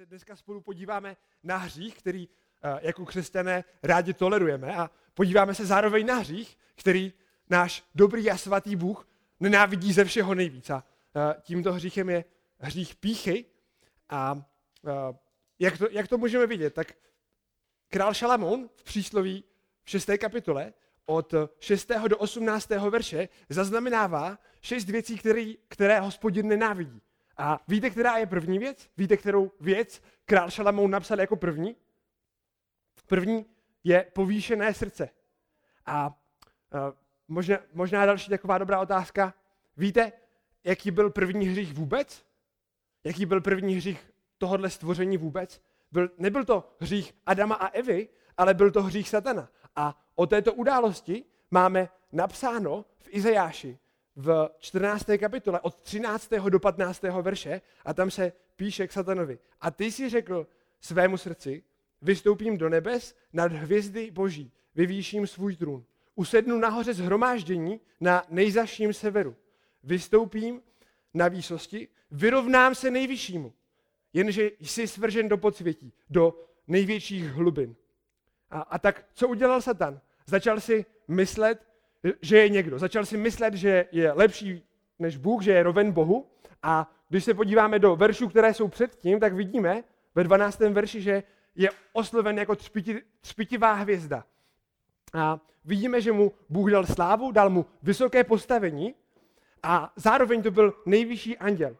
se dneska spolu podíváme na hřích, který uh, jako křesťané rádi tolerujeme a podíváme se zároveň na hřích, který náš dobrý a svatý Bůh nenávidí ze všeho nejvíc. A uh, tímto hříchem je hřích píchy. A uh, jak, to, jak to můžeme vidět? Tak král Šalamoun v přísloví v 6. kapitole od 6. do 18. verše zaznamenává šest věcí, které, které hospodin nenávidí. A víte, která je první věc? Víte, kterou věc král Šalamoun napsal jako první? První je povýšené srdce. A uh, možná, možná další taková dobrá otázka. Víte, jaký byl první hřích vůbec? Jaký byl první hřích tohohle stvoření vůbec? Byl, nebyl to hřích Adama a Evy, ale byl to hřích Satana. A o této události máme napsáno v Izajáši v 14. kapitole od 13. do 15. verše a tam se píše k satanovi. A ty si řekl svému srdci, vystoupím do nebes nad hvězdy boží, vyvýším svůj trůn. Usednu nahoře zhromáždění na nejzaším severu. Vystoupím na výsosti, vyrovnám se nejvyššímu. Jenže jsi svržen do podsvětí, do největších hlubin. A, a tak co udělal Satan? Začal si myslet, že je někdo. Začal si myslet, že je lepší než Bůh, že je roven Bohu. A když se podíváme do veršů, které jsou předtím, tak vidíme ve 12. verši, že je osloven jako třpiti, třpitivá hvězda. A vidíme, že mu Bůh dal slávu, dal mu vysoké postavení a zároveň to byl nejvyšší anděl.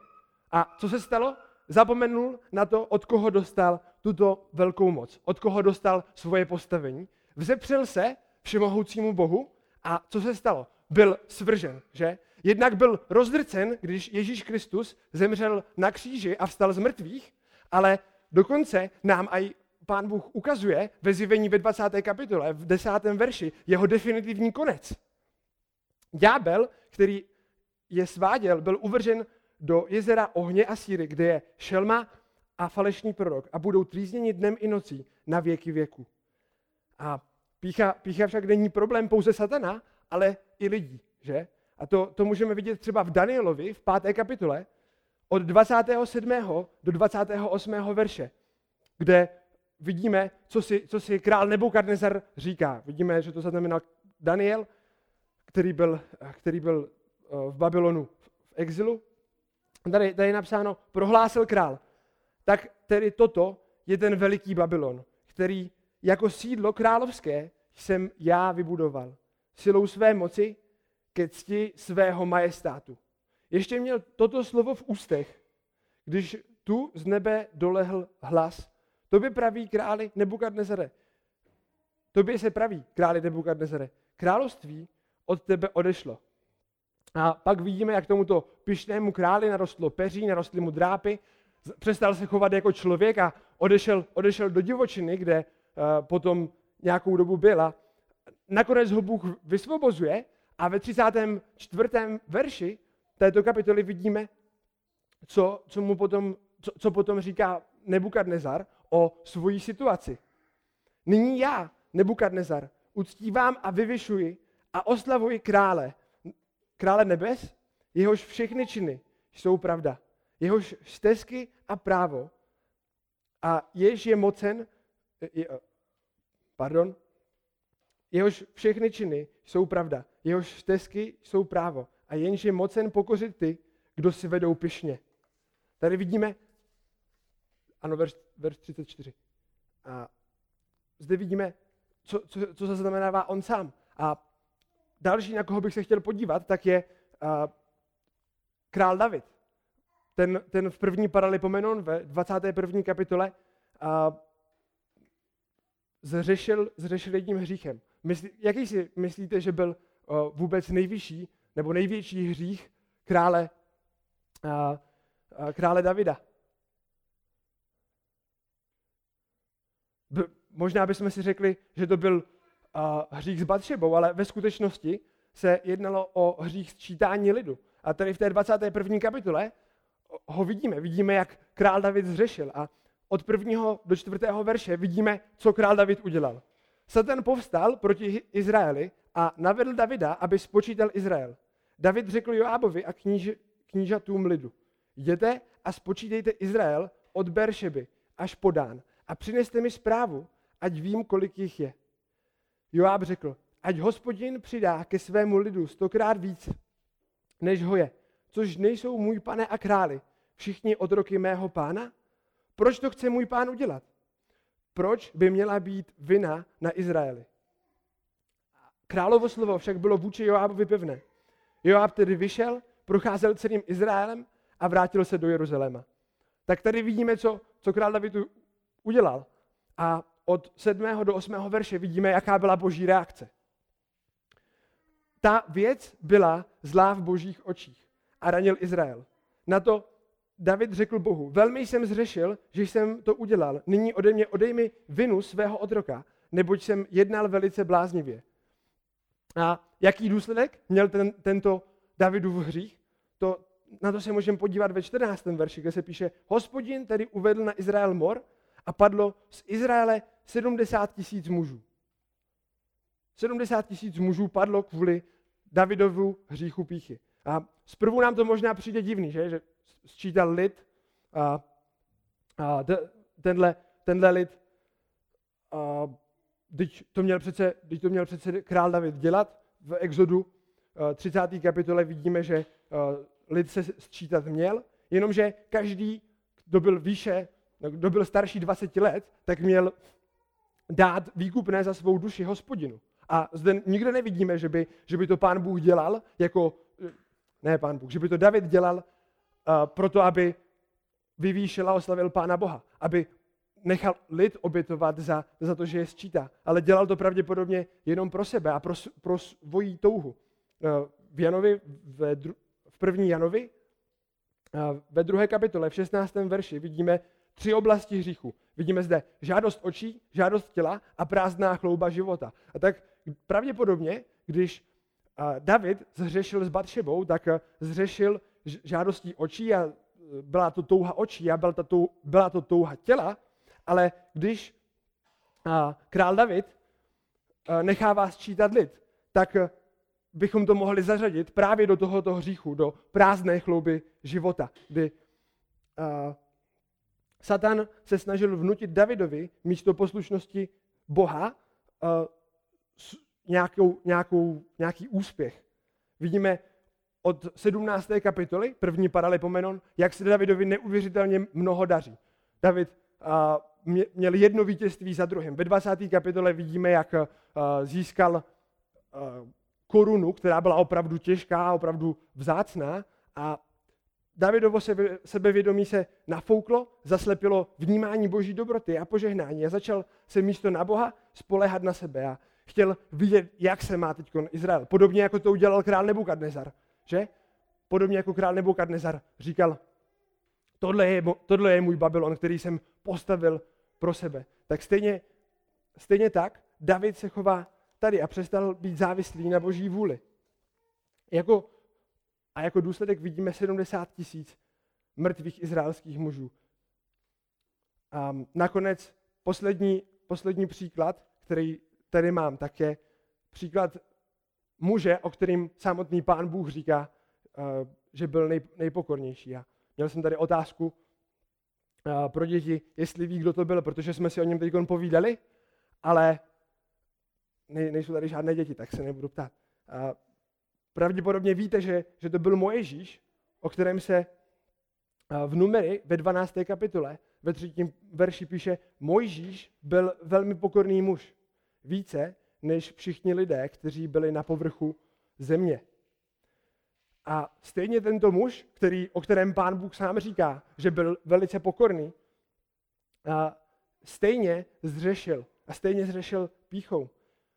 A co se stalo? Zapomenul na to, od koho dostal tuto velkou moc, od koho dostal svoje postavení. Vzepřel se všemohoucímu Bohu a co se stalo? Byl svržen, že? Jednak byl rozdrcen, když Ježíš Kristus zemřel na kříži a vstal z mrtvých, ale dokonce nám aj pán Bůh ukazuje ve zjevení ve 20. kapitole, v 10. verši, jeho definitivní konec. Ďábel, který je sváděl, byl uvržen do jezera ohně a síry, kde je šelma a falešný prorok a budou trýzněni dnem i nocí na věky věku. A Pícha, pícha však není problém pouze satana, ale i lidí. Že? A to, to můžeme vidět třeba v Danielovi v páté kapitole od 27. do 28. verše, kde vidíme, co si, co si král Nebukadnezar říká. Vidíme, že to znamená Daniel, který byl, který byl eh, v Babylonu v exilu. Tady, tady je napsáno, prohlásil král. Tak tedy toto je ten veliký Babylon, který jako sídlo královské jsem já vybudoval. Silou své moci ke cti svého majestátu. Ještě měl toto slovo v ústech, když tu z nebe dolehl hlas. Tobě praví králi Nebukadnezare. Tobě se praví králi Nebukadnezare. Království od tebe odešlo. A pak vidíme, jak tomuto pišnému králi narostlo peří, narostly mu drápy, přestal se chovat jako člověk a odešel, odešel do divočiny, kde potom nějakou dobu byla. Nakonec ho Bůh vysvobozuje a ve 34. verši této kapitoly vidíme, co, co, mu potom, co, co potom říká Nebukadnezar o svojí situaci. Nyní já, Nebukadnezar, uctívám a vyvyšuji a oslavuji krále, krále nebes, jehož všechny činy jsou pravda, jehož stezky a právo a jež je mocen, pardon, jehož všechny činy jsou pravda, jehož stezky jsou právo a jenž je mocen pokořit ty, kdo si vedou pyšně. Tady vidíme, ano, verš, verš 34. A zde vidíme, co, co, co zaznamenává on sám. A další, na koho bych se chtěl podívat, tak je uh, král David. Ten, ten v první paralipomenon ve 21. kapitole uh, zřešil, zřešil jedním hříchem. Myslí, jaký si myslíte, že byl uh, vůbec nejvyšší nebo největší hřích krále, uh, uh, krále Davida? B- možná bychom si řekli, že to byl uh, hřích s Batšebou, ale ve skutečnosti se jednalo o hřích sčítání lidu. A tady v té 21. kapitole ho vidíme. Vidíme, jak král David zřešil. A od prvního do čtvrtého verše vidíme, co král David udělal. Satan povstal proti Izraeli a navedl Davida, aby spočítal Izrael. David řekl Joábovi a kníž, knížatům lidu, jděte a spočítejte Izrael od Beršeby až podán. A přineste mi zprávu, ať vím, kolik jich je. Joáb řekl, ať hospodin přidá ke svému lidu stokrát víc, než ho je, což nejsou můj pane a králi, všichni otroky mého pána? Proč to chce můj pán udělat? Proč by měla být vina na Izraeli? Královo slovo však bylo vůči Joábovi pevné. Joáb tedy vyšel, procházel celým Izraelem a vrátil se do Jeruzaléma. Tak tady vidíme, co, co král David udělal. A od 7. do 8. verše vidíme, jaká byla boží reakce. Ta věc byla zlá v božích očích a ranil Izrael. Na to David řekl Bohu, velmi jsem zřešil, že jsem to udělal. Nyní ode mě odej mi vinu svého otroka, neboť jsem jednal velice bláznivě. A jaký důsledek měl ten, tento Davidův hřích? To, na to se můžeme podívat ve 14. verši, kde se píše, hospodin tedy uvedl na Izrael mor a padlo z Izraele 70 tisíc mužů. 70 tisíc mužů padlo kvůli Davidovu hříchu píchy. A zprvu nám to možná přijde divný, že, že sčítal lid a, a tenhle, tenhle lid a, Teď to, měl přece, teď to měl přece král David dělat. V Exodu 30. kapitole vidíme, že lid se sčítat měl, jenomže každý, kdo byl výše, kdo byl starší 20 let, tak měl dát výkupné za svou duši hospodinu. A zde nikde nevidíme, že by, že by to pán Bůh dělal jako, ne pán Bůh, že by to David dělal proto, aby vyvýšil a oslavil pána Boha. Aby nechal lid obětovat za, za to, že je sčítá. Ale dělal to pravděpodobně jenom pro sebe a pro, pro svoji touhu. Uh, v Janovi, ve v první Janovi, uh, ve druhé kapitole, v 16. verši, vidíme tři oblasti hříchu. Vidíme zde žádost očí, žádost těla a prázdná chlouba života. A tak pravděpodobně, když David zřešil s Batšebou, tak zřešil žádostí očí a e, byla to touha očí a byla to, byla to touha těla, ale když král David nechá vás čítat lid, tak bychom to mohli zařadit právě do tohoto hříchu, do prázdné chlouby života, kdy Satan se snažil vnutit Davidovi místo poslušnosti Boha nějakou, nějakou, nějaký úspěch. Vidíme od 17. kapitoly, první paralipomenon, jak se Davidovi neuvěřitelně mnoho daří. David měl jedno vítězství za druhým. Ve 20. kapitole vidíme, jak získal korunu, která byla opravdu těžká, opravdu vzácná a Davidovo sebe, sebevědomí se nafouklo, zaslepilo vnímání boží dobroty a požehnání a začal se místo na Boha spolehat na sebe a chtěl vidět, jak se má teď Izrael. Podobně jako to udělal král Nebukadnezar, že? Podobně jako král Nebukadnezar říkal, tohle je, tohle je můj Babylon, který jsem postavil pro sebe. Tak stejně, stejně tak David se chová tady a přestal být závislý na boží vůli. Jako a jako důsledek vidíme 70 tisíc mrtvých izraelských mužů. A nakonec poslední, poslední příklad, který tady mám, tak je příklad muže, o kterým samotný pán Bůh říká, eh, že byl nej, nejpokornější. A měl jsem tady otázku eh, pro děti, jestli ví, kdo to byl, protože jsme si o něm teď povídali, ale nejsou tady žádné děti, tak se nebudu ptát. Pravděpodobně víte, že, že to byl Mojžíš, o kterém se v numery ve 12. kapitole ve třetím verši píše, Mojžíš byl velmi pokorný muž, více než všichni lidé, kteří byli na povrchu země. A stejně tento muž, který, o kterém pán Bůh sám říká, že byl velice pokorný, a stejně zřešil. A stejně zřešil píchou.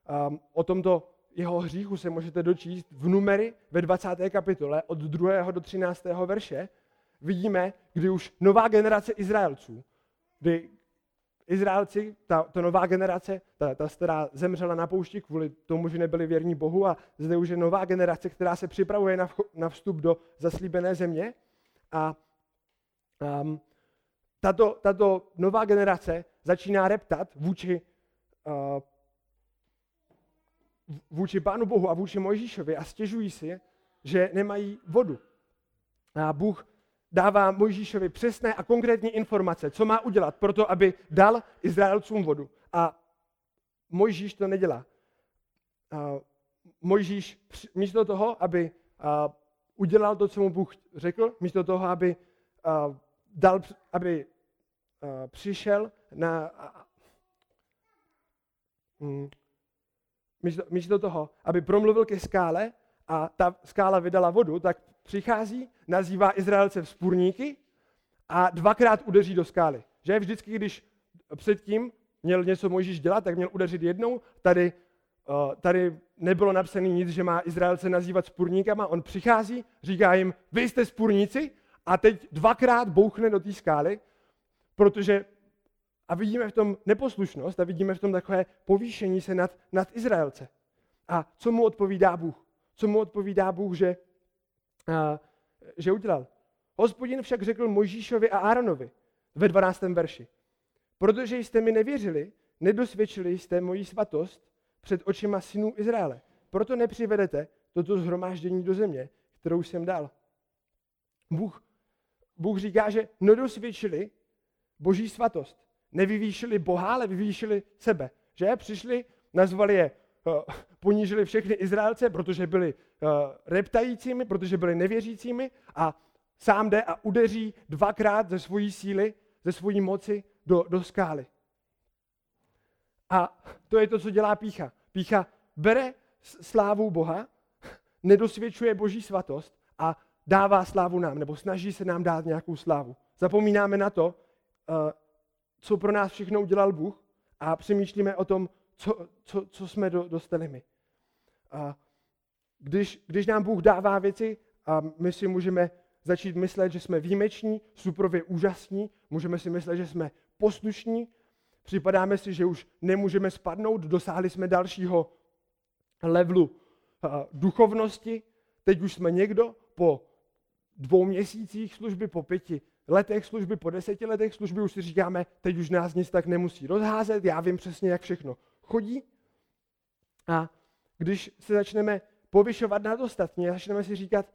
A o tomto jeho hříchu se můžete dočíst v numery ve 20. kapitole od 2. do 13. verše. Vidíme, kdy už nová generace Izraelců, kdy Izraelci, ta, ta nová generace, ta, ta, která zemřela na poušti kvůli tomu, že nebyli věrní Bohu a zde už je nová generace, která se připravuje na, na vstup do zaslíbené země. A um, tato, tato nová generace začíná reptat vůči uh, vůči Pánu Bohu a vůči Mojžíšovi a stěžují si, že nemají vodu. A Bůh dává Mojžíšovi přesné a konkrétní informace, co má udělat pro to, aby dal Izraelcům vodu. A Mojžíš to nedělá. Mojžíš místo toho, aby udělal to, co mu Bůh řekl, místo toho, aby, dal, aby přišel na... Hm, místo, místo toho, aby promluvil ke skále a ta skála vydala vodu, tak přichází, nazývá Izraelce vzpůrníky a dvakrát udeří do skály. Že vždycky, když předtím měl něco Mojžíš dělat, tak měl udeřit jednou. Tady, uh, tady nebylo napsané nic, že má Izraelce nazývat spurníkama. On přichází, říká jim, vy jste spurníci a teď dvakrát bouchne do té skály, protože a vidíme v tom neposlušnost a vidíme v tom takové povýšení se nad, nad Izraelce. A co mu odpovídá Bůh? Co mu odpovídá Bůh, že, že udělal? Hospodin však řekl Mojžíšovi a Áronovi ve 12. verši. Protože jste mi nevěřili, nedosvědčili jste moji svatost před očima synů Izraele. Proto nepřivedete toto zhromáždění do země, kterou jsem dal. Bůh, Bůh říká, že nedosvědčili boží svatost. Nevyvýšili Boha, ale vyvýšili sebe. Že přišli, nazvali je, ponížili všechny Izraelce, protože byli uh, reptajícími, protože byli nevěřícími a sám jde a udeří dvakrát ze svojí síly, ze svojí moci do, do skály. A to je to, co dělá pícha. Pícha bere slávu Boha, nedosvědčuje boží svatost a dává slávu nám, nebo snaží se nám dát nějakou slávu. Zapomínáme na to, eh, co pro nás všechno udělal Bůh a přemýšlíme o tom, co, co, co jsme do, dostali my. A když, když nám Bůh dává věci a my si můžeme začít myslet, že jsme výjimeční, suprově úžasní, můžeme si myslet, že jsme poslušní, připadáme si, že už nemůžeme spadnout, dosáhli jsme dalšího levelu duchovnosti, teď už jsme někdo po dvou měsících služby, po pěti letech služby, po deseti letech služby už si říkáme, teď už nás nic tak nemusí rozházet, já vím přesně, jak všechno chodí. A když se začneme povyšovat nad ostatní, začneme si říkat,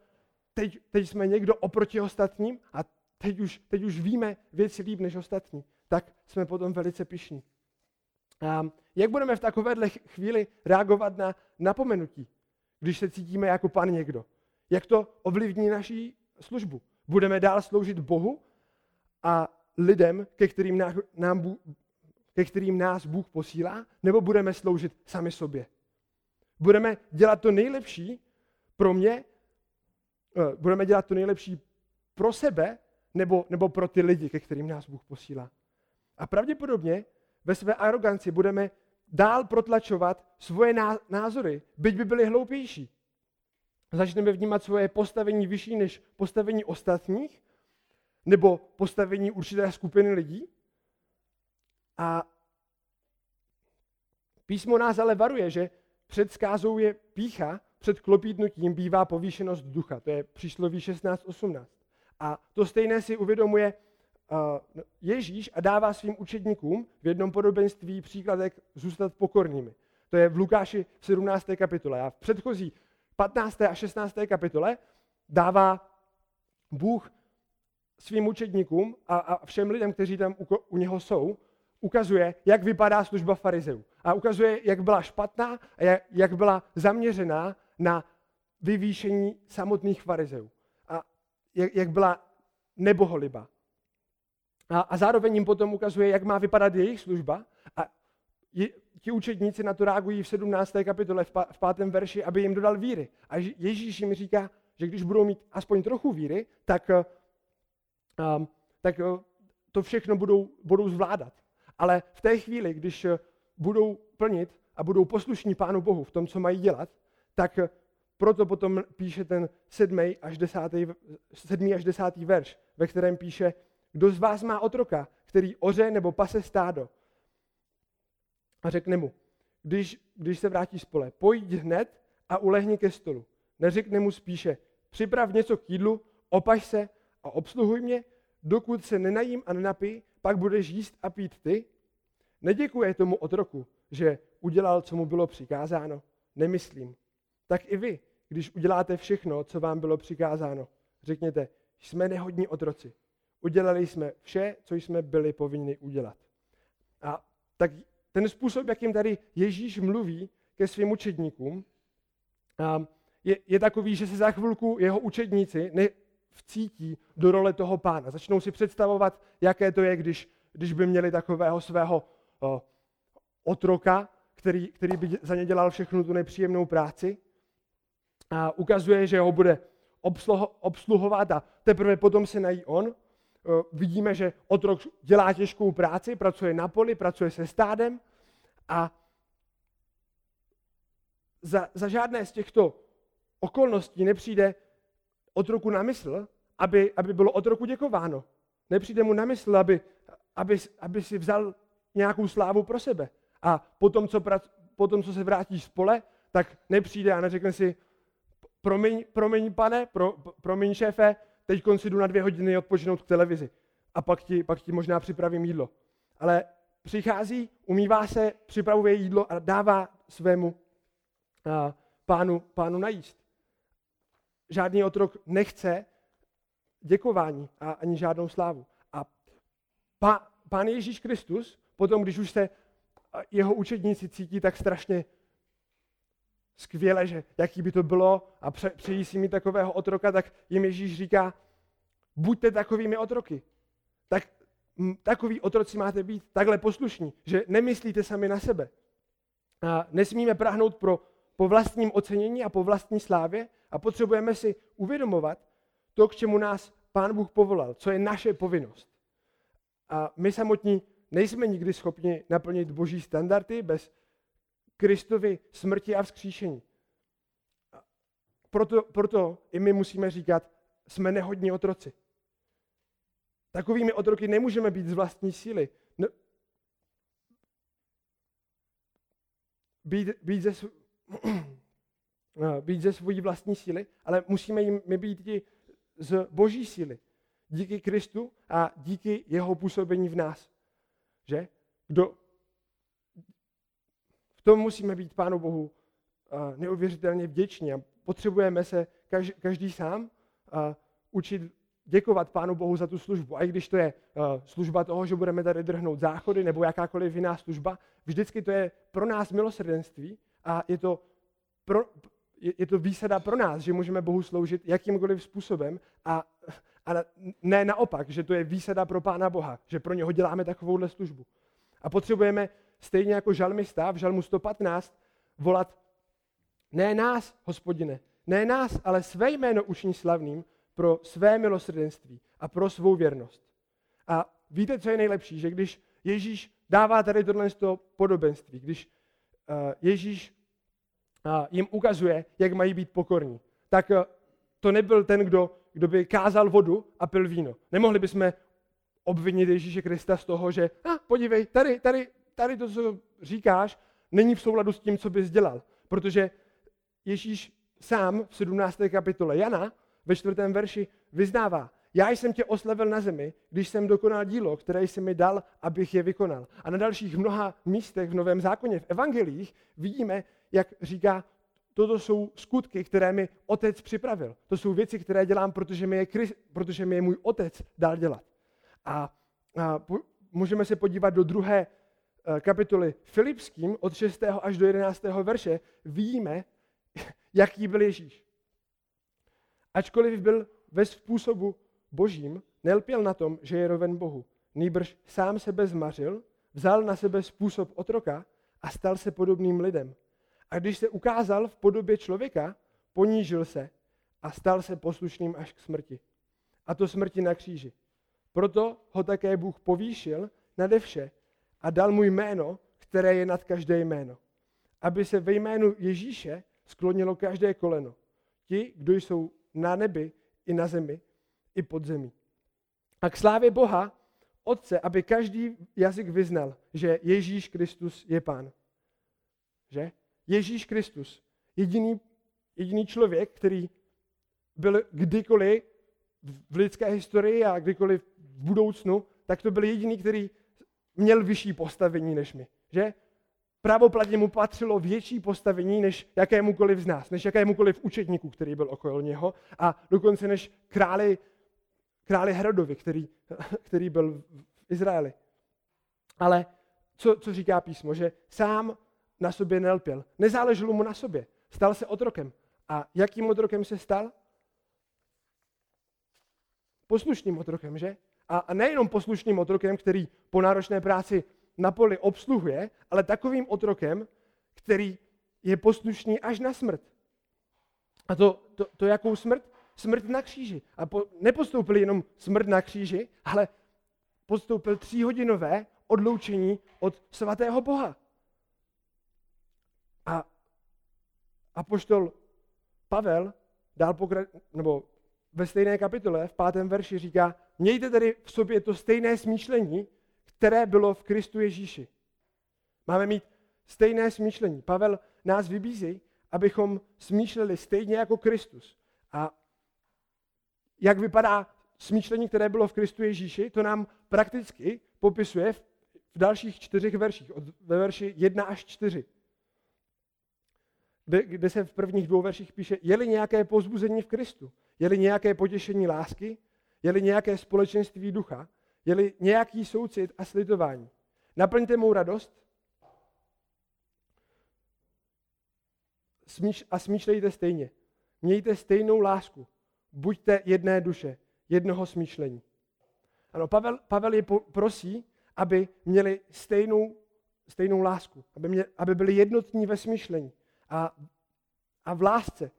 teď, teď jsme někdo oproti ostatním a teď už, teď už víme věci líp než ostatní, tak jsme potom velice pišní. A jak budeme v takovéhle chvíli reagovat na napomenutí, když se cítíme jako pan někdo? Jak to ovlivní naší službu? Budeme dál sloužit Bohu a lidem, ke kterým, nám ke kterým nás Bůh posílá, nebo budeme sloužit sami sobě? Budeme dělat to nejlepší pro mě, eh, budeme dělat to nejlepší pro sebe, nebo, nebo pro ty lidi, ke kterým nás Bůh posílá. A pravděpodobně ve své aroganci budeme dál protlačovat svoje názory, byť by byly hloupější. Začneme vnímat svoje postavení vyšší než postavení ostatních, nebo postavení určité skupiny lidí. A písmo nás ale varuje, že před skázou je pícha, před klopítnutím bývá povýšenost ducha. To je přísloví 16.18. A to stejné si uvědomuje uh, Ježíš a dává svým učedníkům v jednom podobenství příkladek zůstat pokornými. To je v Lukáši 17. kapitole. A v předchozí 15. a 16. kapitole dává Bůh svým učedníkům a, a všem lidem, kteří tam u, u něho jsou, ukazuje, jak vypadá služba farizeů. A ukazuje, jak byla špatná a jak, byla zaměřená na vyvýšení samotných farizeů jak, jak byla neboholiba. A, a zároveň jim potom ukazuje, jak má vypadat jejich služba. A je, ti učedníci na to reagují v 17. kapitole, v, v 5. verši, aby jim dodal víry. A Ježíš jim říká, že když budou mít aspoň trochu víry, tak, um, tak uh, to všechno budou, budou zvládat. Ale v té chvíli, když uh, budou plnit a budou poslušní Pánu Bohu v tom, co mají dělat, tak proto potom píše ten 7. až 10. 7. až 10. verš, ve kterém píše, kdo z vás má otroka, který oře nebo pase stádo. A řekne mu, když, když se vrátí z pole, pojď hned a ulehni ke stolu. Neřekne mu spíše, připrav něco k jídlu, opaš se a obsluhuj mě, dokud se nenajím a nenapij, pak budeš jíst a pít ty. Neděkuje tomu otroku, že udělal, co mu bylo přikázáno. Nemyslím. Tak i vy, když uděláte všechno, co vám bylo přikázáno. Řekněte, jsme nehodní otroci. Udělali jsme vše, co jsme byli povinni udělat. A tak ten způsob, jakým tady Ježíš mluví ke svým učedníkům, je, je takový, že se za chvilku jeho učedníci ne, vcítí do role toho pána. Začnou si představovat, jaké to je, když, když by měli takového svého o, otroka, který, který by za ně dělal všechnu tu nepříjemnou práci. A ukazuje, že ho bude obsluhovat a teprve potom se nají on. Vidíme, že otrok dělá těžkou práci, pracuje na poli, pracuje se stádem a za, za žádné z těchto okolností nepřijde otroku na mysl, aby, aby bylo otroku děkováno. Nepřijde mu na mysl, aby, aby, aby si vzal nějakou slávu pro sebe. A potom, co, prac, potom, co se vrátí z pole, tak nepřijde a neřekne si, promiň, promiň pane, pro, promiň šéfe, teď si jdu na dvě hodiny odpočinout k televizi. A pak ti, pak ti možná připravím jídlo. Ale přichází, umývá se, připravuje jídlo a dává svému a, pánu, pánu najíst. Žádný otrok nechce děkování a ani žádnou slávu. A pá, pán Ježíš Kristus, potom, když už se jeho učedníci cítí tak strašně skvěle, že jaký by to bylo a přejí si mít takového otroka, tak jim Ježíš říká, buďte takovými otroky. Tak takový otroci máte být takhle poslušní, že nemyslíte sami na sebe. A nesmíme prahnout pro, po vlastním ocenění a po vlastní slávě a potřebujeme si uvědomovat to, k čemu nás Pán Bůh povolal, co je naše povinnost. A my samotní nejsme nikdy schopni naplnit boží standardy bez Kristovy smrti a vzkříšení. Proto, proto i my musíme říkat, jsme nehodní otroci. Takovými otroky nemůžeme být z vlastní síly. No, být, být, ze, být ze svojí vlastní síly, ale musíme jim my být i z boží síly. Díky Kristu a díky jeho působení v nás. Že? Kdo, v tom musíme být Pánu Bohu neuvěřitelně vděční a potřebujeme se každý, každý sám učit děkovat Pánu Bohu za tu službu. A i když to je služba toho, že budeme tady drhnout záchody nebo jakákoliv jiná služba, vždycky to je pro nás milosrdenství a je to, pro, je to výsada pro nás, že můžeme Bohu sloužit jakýmkoliv způsobem a, a ne naopak, že to je výsada pro Pána Boha, že pro něho děláme takovouhle službu. A potřebujeme stejně jako žalmista v žalmu 115 volat ne nás, hospodine, ne nás, ale své jméno uční slavným pro své milosrdenství a pro svou věrnost. A víte, co je nejlepší? Že když Ježíš dává tady tohle podobenství, když uh, Ježíš jim ukazuje, jak mají být pokorní, tak uh, to nebyl ten, kdo, kdo by kázal vodu a pil víno. Nemohli bychom obvinit Ježíše Krista z toho, že ah, podívej, tady, tady tady to, co říkáš, není v souladu s tím, co bys dělal. Protože Ježíš sám v 17. kapitole Jana ve čtvrtém verši vyznává, já jsem tě oslavil na zemi, když jsem dokonal dílo, které jsi mi dal, abych je vykonal. A na dalších mnoha místech v Novém zákoně, v evangelích, vidíme, jak říká, toto jsou skutky, které mi otec připravil. To jsou věci, které dělám, protože mi je, Christ, protože mi je můj otec dal dělat. A, a po, můžeme se podívat do druhé Eh, kapitoly Filipským od 6. až do 11. verše vidíme, jaký byl Ježíš. Ačkoliv byl ve způsobu božím, nelpěl na tom, že je roven Bohu. Nýbrž sám sebe zmařil, vzal na sebe způsob otroka a stal se podobným lidem. A když se ukázal v podobě člověka, ponížil se a stal se poslušným až k smrti. A to smrti na kříži. Proto ho také Bůh povýšil nade vše a dal mu jméno, které je nad každé jméno. Aby se ve jménu Ježíše sklonilo každé koleno. Ti, kdo jsou na nebi i na zemi, i pod zemí. A k slávě Boha, Otce, aby každý jazyk vyznal, že Ježíš Kristus je Pán. Že? Ježíš Kristus, jediný, jediný člověk, který byl kdykoliv v lidské historii a kdykoliv v budoucnu, tak to byl jediný, který měl vyšší postavení než my. Že? Pravoplatně mu patřilo větší postavení než jakémukoliv z nás, než jakémukoliv učetníku, který byl okolo něho a dokonce než králi králi Herodovi, který, který byl v Izraeli. Ale co, co říká písmo? Že sám na sobě nelpěl. Nezáleželo mu na sobě. Stal se otrokem. A jakým otrokem se stal? Poslušným otrokem, že? A, nejenom poslušným otrokem, který po náročné práci na poli obsluhuje, ale takovým otrokem, který je poslušný až na smrt. A to, to, to jakou smrt? Smrt na kříži. A po, nepostoupil jenom smrt na kříži, ale postoupil tříhodinové odloučení od svatého Boha. A apoštol Pavel dál pokra- nebo ve stejné kapitole, v pátém verši říká, mějte tedy v sobě to stejné smýšlení, které bylo v Kristu Ježíši. Máme mít stejné smýšlení. Pavel nás vybízí, abychom smýšleli stejně jako Kristus. A jak vypadá smýšlení, které bylo v Kristu Ježíši, to nám prakticky popisuje v dalších čtyřech verších, od, ve verši 1 až 4. Kde, kde se v prvních dvou verších píše, je-li nějaké pozbuzení v Kristu, je-li nějaké potěšení lásky, je-li nějaké společenství ducha, je-li nějaký soucit a slitování. Naplňte mou radost a smýšlejte stejně. Mějte stejnou lásku. Buďte jedné duše, jednoho smýšlení. Ano, Pavel, Pavel je prosí, aby měli stejnou, stejnou lásku, aby, mě, aby byli jednotní ve smýšlení a, a v lásce.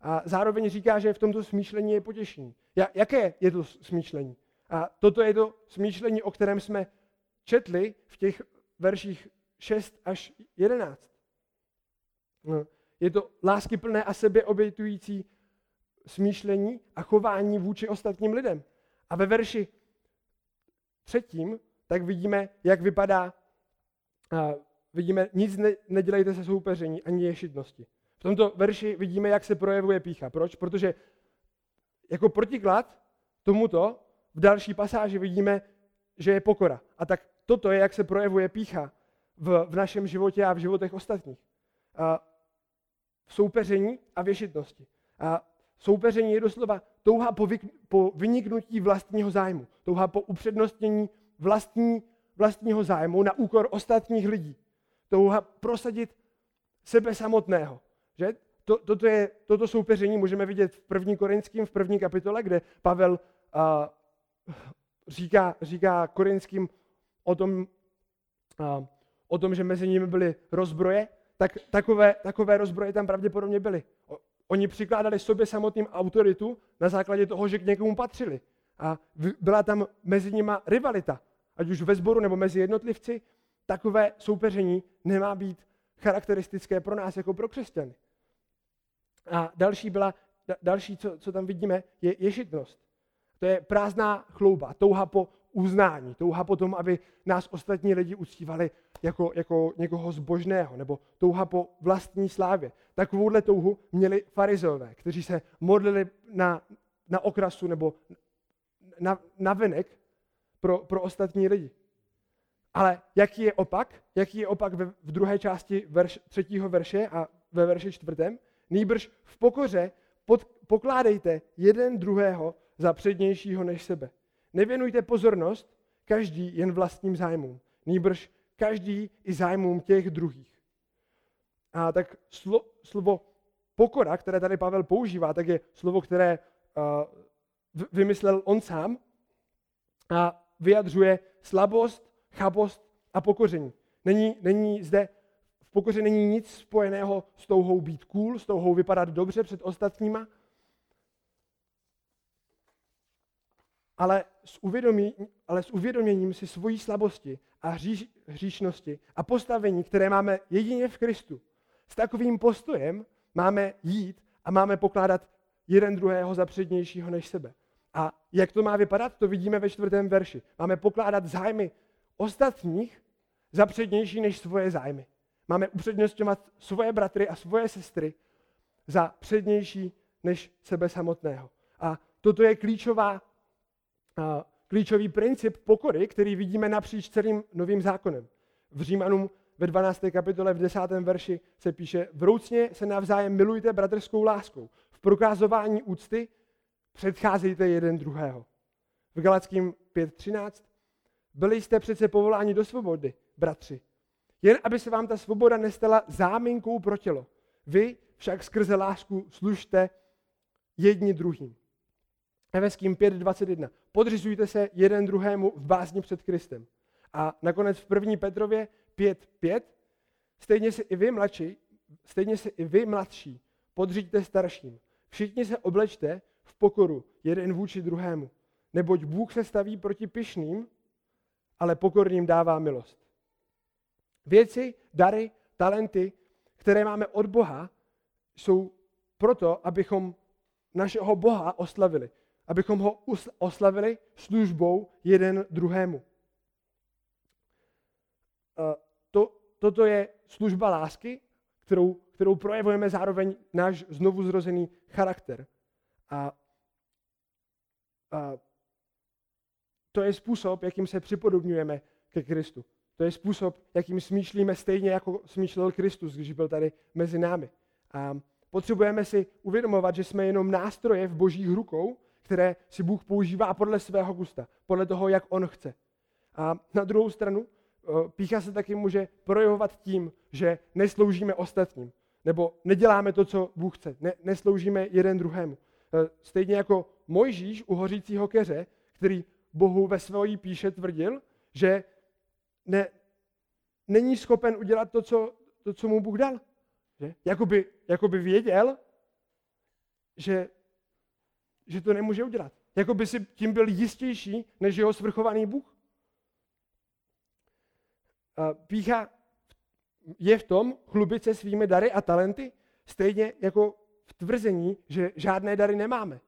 A zároveň říká, že v tomto smýšlení je potěšení. Jaké je to smýšlení? A toto je to smýšlení, o kterém jsme četli v těch verších 6 až 11. No, je to láskyplné a sebeobětující smýšlení a chování vůči ostatním lidem. A ve verši třetím tak vidíme, jak vypadá, vidíme, nic ne, nedělejte se soupeření ani ješitnosti. V tomto verši vidíme, jak se projevuje pícha. Proč? Protože jako protiklad tomuto v další pasáži vidíme, že je pokora. A tak toto je, jak se projevuje pícha v, v našem životě a v životech ostatních. A v soupeření a věšitnosti. A soupeření je doslova touha po, vy, po vyniknutí vlastního zájmu, touha po upřednostnění vlastní, vlastního zájmu na úkor ostatních lidí. Touha prosadit sebe samotného. Že? To, toto, je, toto soupeření můžeme vidět v první korinským, v první kapitole, kde Pavel uh, říká, říká korinským o tom, uh, o tom, že mezi nimi byly rozbroje, tak takové, takové rozbroje tam pravděpodobně byly. Oni přikládali sobě samotným autoritu na základě toho, že k někomu patřili. A byla tam mezi nimi rivalita ať už ve sboru nebo mezi jednotlivci, takové soupeření nemá být charakteristické pro nás jako pro křesťany. A další byla, další, co, co tam vidíme, je ješitnost. To je prázdná chlouba, touha po uznání, touha po tom, aby nás ostatní lidi uctívali jako, jako někoho zbožného, nebo touha po vlastní slávě. Takovouhle touhu měli farizové, kteří se modlili na, na okrasu nebo na, na venek pro, pro ostatní lidi. Ale jaký je opak? Jaký je opak v druhé části verš, třetího verše a ve verši čtvrtém? Nýbrž v pokoře pod, pokládejte jeden druhého za přednějšího než sebe. Nevěnujte pozornost každý jen vlastním zájmům. Nýbrž každý i zájmům těch druhých. A tak slo, slovo pokora, které tady Pavel používá, tak je slovo, které uh, vymyslel on sám. A vyjadřuje slabost, chabost a pokoření. Není, není zde, v pokoře není nic spojeného s touhou být cool, s touhou vypadat dobře před ostatníma, ale s, uvědomí, ale s uvědoměním si svojí slabosti a hříš, hříšnosti a postavení, které máme jedině v Kristu. S takovým postojem máme jít a máme pokládat jeden druhého za přednějšího než sebe. A jak to má vypadat, to vidíme ve čtvrtém verši. Máme pokládat zájmy ostatních za přednější než svoje zájmy. Máme upřednostňovat svoje bratry a svoje sestry za přednější než sebe samotného. A toto je klíčová, klíčový princip pokory, který vidíme napříč celým novým zákonem. V Římanům ve 12. kapitole v 10. verši se píše, vroucně se navzájem milujte bratrskou láskou, v prokázování úcty předcházejte jeden druhého. v Galackým 5.13. Byli jste přece povoláni do svobody, bratři. Jen aby se vám ta svoboda nestala záminkou pro tělo. Vy však skrze lásku služte jedni druhým. Eveským 5.21. Podřizujte se jeden druhému v bázni před Kristem. A nakonec v 1. Petrově 5.5. Stejně se i vy mladší, stejně se i vy mladší podříďte starším. Všichni se oblečte v pokoru jeden vůči druhému. Neboť Bůh se staví proti pyšným, ale pokorným dává milost. Věci, dary, talenty, které máme od Boha, jsou proto, abychom našeho Boha oslavili. Abychom ho oslavili službou jeden druhému. To, toto je služba lásky, kterou, kterou projevujeme zároveň náš znovu zrozený charakter. A, a to je způsob, jakým se připodobňujeme ke Kristu. To je způsob, jakým smýšlíme stejně, jako smýšlel Kristus, když byl tady mezi námi. A potřebujeme si uvědomovat, že jsme jenom nástroje v božích rukou, které si Bůh používá podle svého gusta, podle toho, jak on chce. A na druhou stranu, eh, pícha se taky může projevovat tím, že nesloužíme ostatním, nebo neděláme to, co Bůh chce, ne, nesloužíme jeden druhému. Eh, stejně jako Mojžíš u hořícího keře, který Bohu ve svojí píše tvrdil, že ne, není schopen udělat to, co, to, co mu Bůh dal. Že? Jakoby, jakoby věděl, že, že to nemůže udělat. Jakoby si tím byl jistější, než jeho svrchovaný Bůh. Pícha je v tom chlubit se svými dary a talenty, stejně jako v tvrzení, že žádné dary nemáme.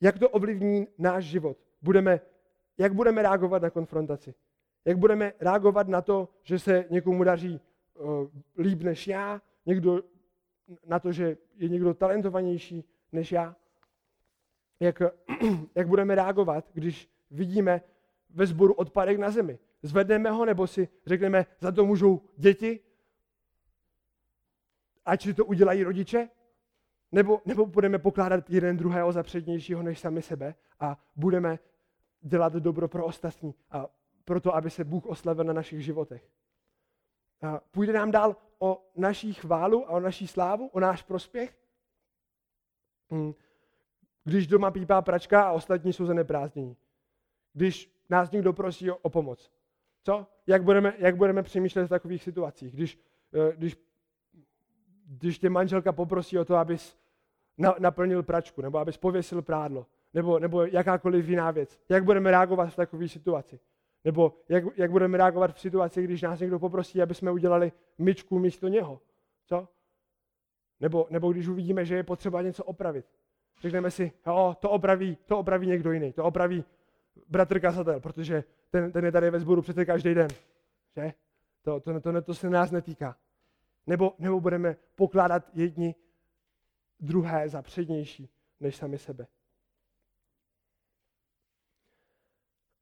Jak to ovlivní náš život? Budeme, jak budeme reagovat na konfrontaci? Jak budeme reagovat na to, že se někomu daří uh, líp než já, někdo na to, že je někdo talentovanější než já? Jak, jak budeme reagovat, když vidíme ve sboru odpadek na zemi? Zvedneme ho nebo si řekneme, za to můžou děti? Ať si to udělají rodiče? Nebo, nebo budeme pokládat jeden druhého za přednějšího než sami sebe a budeme dělat dobro pro ostatní a proto, aby se Bůh oslavil na našich životech. A půjde nám dál o naší chválu a o naší slávu, o náš prospěch? Hm. Když doma pípá pračka a ostatní jsou zaneprázdnění. Když nás někdo prosí o, o pomoc. Co? Jak budeme, jak budeme přemýšlet v takových situacích? Když, eh, když když tě manželka poprosí o to, abys naplnil pračku, nebo abys pověsil prádlo, nebo, nebo jakákoliv jiná věc. Jak budeme reagovat v takové situaci? Nebo jak, jak budeme reagovat v situaci, když nás někdo poprosí, aby jsme udělali myčku místo něho? Co? Nebo, nebo když uvidíme, že je potřeba něco opravit. Řekneme si, jo, to opraví, to opraví někdo jiný, to opraví bratr kazatel, protože ten, ten je tady ve sboru přece každý den. Že? To, to, to, to se nás netýká. Nebo, nebo budeme pokládat jedni druhé za přednější než sami sebe.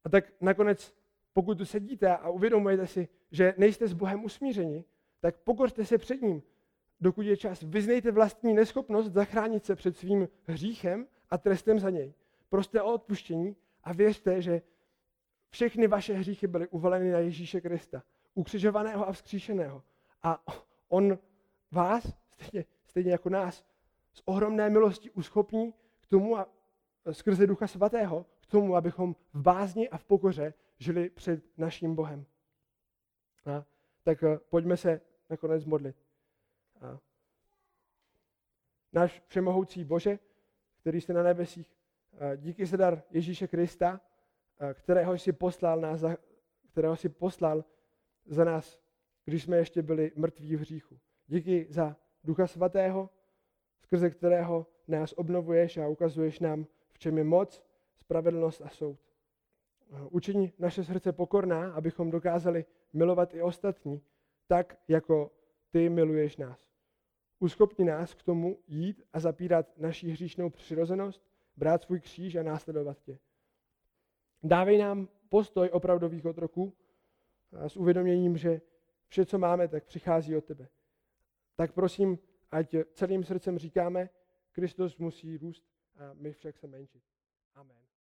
A tak nakonec, pokud tu sedíte a uvědomujete si, že nejste s Bohem usmířeni, tak pokořte se před ním, dokud je čas. Vyznejte vlastní neschopnost zachránit se před svým hříchem a trestem za něj. Proste o odpuštění a věřte, že všechny vaše hříchy byly uvaleny na Ježíše Krista, ukřižovaného a vzkříšeného. A on vás, stejně, stejně jako nás, z ohromné milosti uschopní k tomu a skrze Ducha Svatého, k tomu, abychom v bázni a v pokoře žili před naším Bohem. A, tak eh, pojďme se nakonec modlit. A, náš všemohoucí Bože, který jste na nebesích, a, díky za dar Ježíše Krista, a, kterého jsi poslal nás, kterého jsi poslal za nás když jsme ještě byli mrtví v hříchu. Díky za Ducha Svatého, skrze kterého nás obnovuješ a ukazuješ nám, v čem je moc, spravedlnost a soud. Učini naše srdce pokorná, abychom dokázali milovat i ostatní, tak jako ty miluješ nás. Uschopni nás k tomu jít a zapírat naší hříšnou přirozenost, brát svůj kříž a následovat tě. Dávej nám postoj opravdových otroků s uvědoměním, že Vše, co máme, tak přichází od tebe. Tak prosím, ať celým srdcem říkáme, Kristus musí růst a my však se menšit. Amen.